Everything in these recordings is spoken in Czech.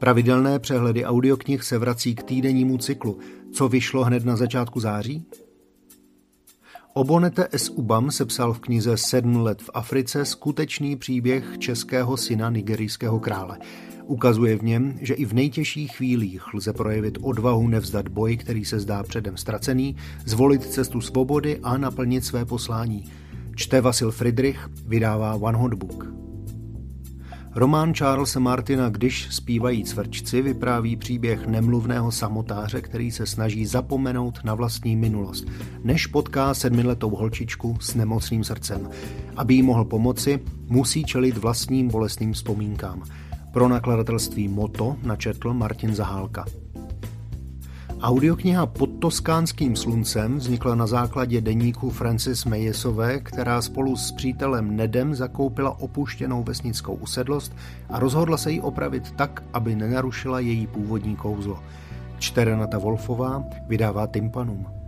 Pravidelné přehledy audioknih se vrací k týdennímu cyklu. Co vyšlo hned na začátku září? Obonete S. Ubam sepsal v knize Sedm let v Africe skutečný příběh českého syna nigerijského krále. Ukazuje v něm, že i v nejtěžších chvílích lze projevit odvahu nevzdat boj, který se zdá předem ztracený, zvolit cestu svobody a naplnit své poslání. Čte Vasil Friedrich, vydává One Hot Book. Román Charlesa Martina Když zpívají cvrčci vypráví příběh nemluvného samotáře, který se snaží zapomenout na vlastní minulost, než potká sedmiletou holčičku s nemocným srdcem. Aby jí mohl pomoci, musí čelit vlastním bolestným vzpomínkám. Pro nakladatelství Moto načetl Martin Zahálka. Audiokniha Pod toskánským sluncem vznikla na základě deníku Francis Mayesové, která spolu s přítelem Nedem zakoupila opuštěnou vesnickou usedlost a rozhodla se ji opravit tak, aby nenarušila její původní kouzlo. Čte Renata Wolfová, vydává Tympanum.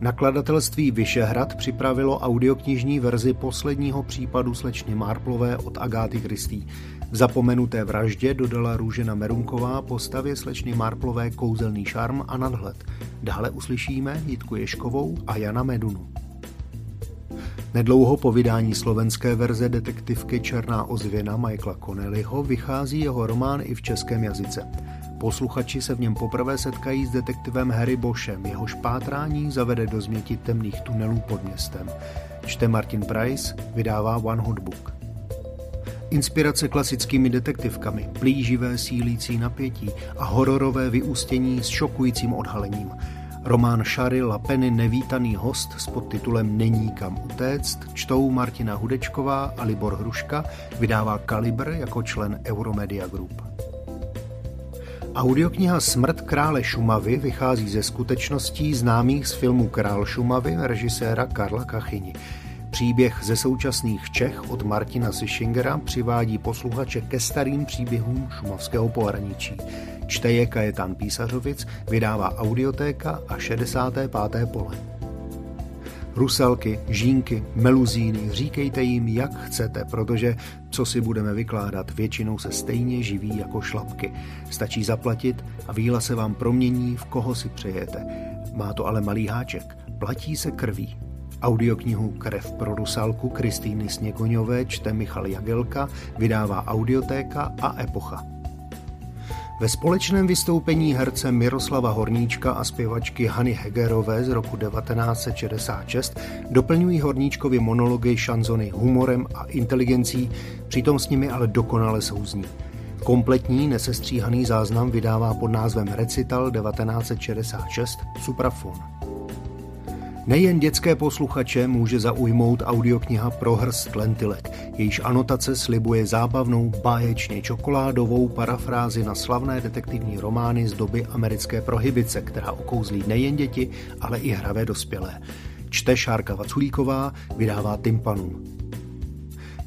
Nakladatelství Vyšehrad připravilo audioknižní verzi posledního případu slečny Marplové od Agáty Kristý. V zapomenuté vraždě dodala Růžena Merunková postavě slečny Marplové kouzelný šarm a nadhled. Dále uslyšíme Jitku Ješkovou a Jana Medunu. Nedlouho po vydání slovenské verze detektivky Černá ozvěna Michaela Connellyho vychází jeho román i v českém jazyce. Posluchači se v něm poprvé setkají s detektivem Harry Boshem, jehož pátrání zavede do změti temných tunelů pod městem. Čte Martin Price, vydává One Hot Book. Inspirace klasickými detektivkami, plíživé sílící napětí a hororové vyústění s šokujícím odhalením. Román Shary Lapeny Nevítaný host s podtitulem Není kam utéct čtou Martina Hudečková a Libor Hruška, vydává Kalibr jako člen Euromedia Group. Audiokniha Smrt krále Šumavy vychází ze skutečností známých z filmu Král Šumavy režiséra Karla Kachyni. Příběh ze současných Čech od Martina Sischingera přivádí posluchače ke starým příběhům šumavského pohraničí. Čte je Kajetán Písařovic, vydává audiotéka a 65. pole. Ruselky, žínky, meluzíny, říkejte jim, jak chcete, protože, co si budeme vykládat, většinou se stejně živí jako šlapky. Stačí zaplatit a víla se vám promění, v koho si přejete. Má to ale malý háček. Platí se krví. Audioknihu Krev pro Rusalku Kristýny Sněkoňové čte Michal Jagelka, vydává Audiotéka a Epocha. Ve společném vystoupení herce Miroslava Horníčka a zpěvačky Hany Hegerové z roku 1966 doplňují Horníčkovi monology šanzony humorem a inteligencí, přitom s nimi ale dokonale souzní. Kompletní nesestříhaný záznam vydává pod názvem Recital 1966 Suprafon. Nejen dětské posluchače může zaujmout audiokniha pro hrst lentilek, jejíž anotace slibuje zábavnou, báječně čokoládovou parafrázi na slavné detektivní romány z doby americké prohibice, která okouzlí nejen děti, ale i hravé dospělé. Čte Šárka Vaculíková, vydává Tympanum.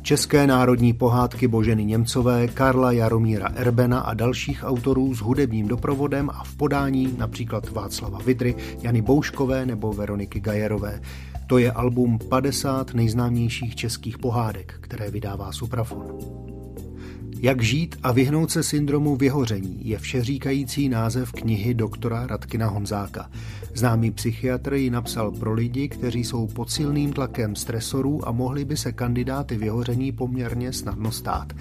České národní pohádky Boženy Němcové, Karla Jaromíra Erbena a dalších autorů s hudebním doprovodem a v podání například Václava Vidry, Jany Bouškové nebo Veroniky Gajerové. To je album 50 nejznámějších českých pohádek, které vydává Suprafon. Jak žít a vyhnout se syndromu vyhoření je všeříkající název knihy doktora Radkina Honzáka. Známý psychiatr ji napsal pro lidi, kteří jsou pod silným tlakem stresorů a mohli by se kandidáty vyhoření poměrně snadno stát.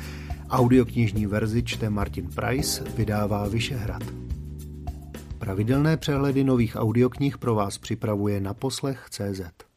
Audioknižní verzi čte Martin Price, vydává Vyšehrad. Pravidelné přehledy nových audioknih pro vás připravuje na poslech CZ.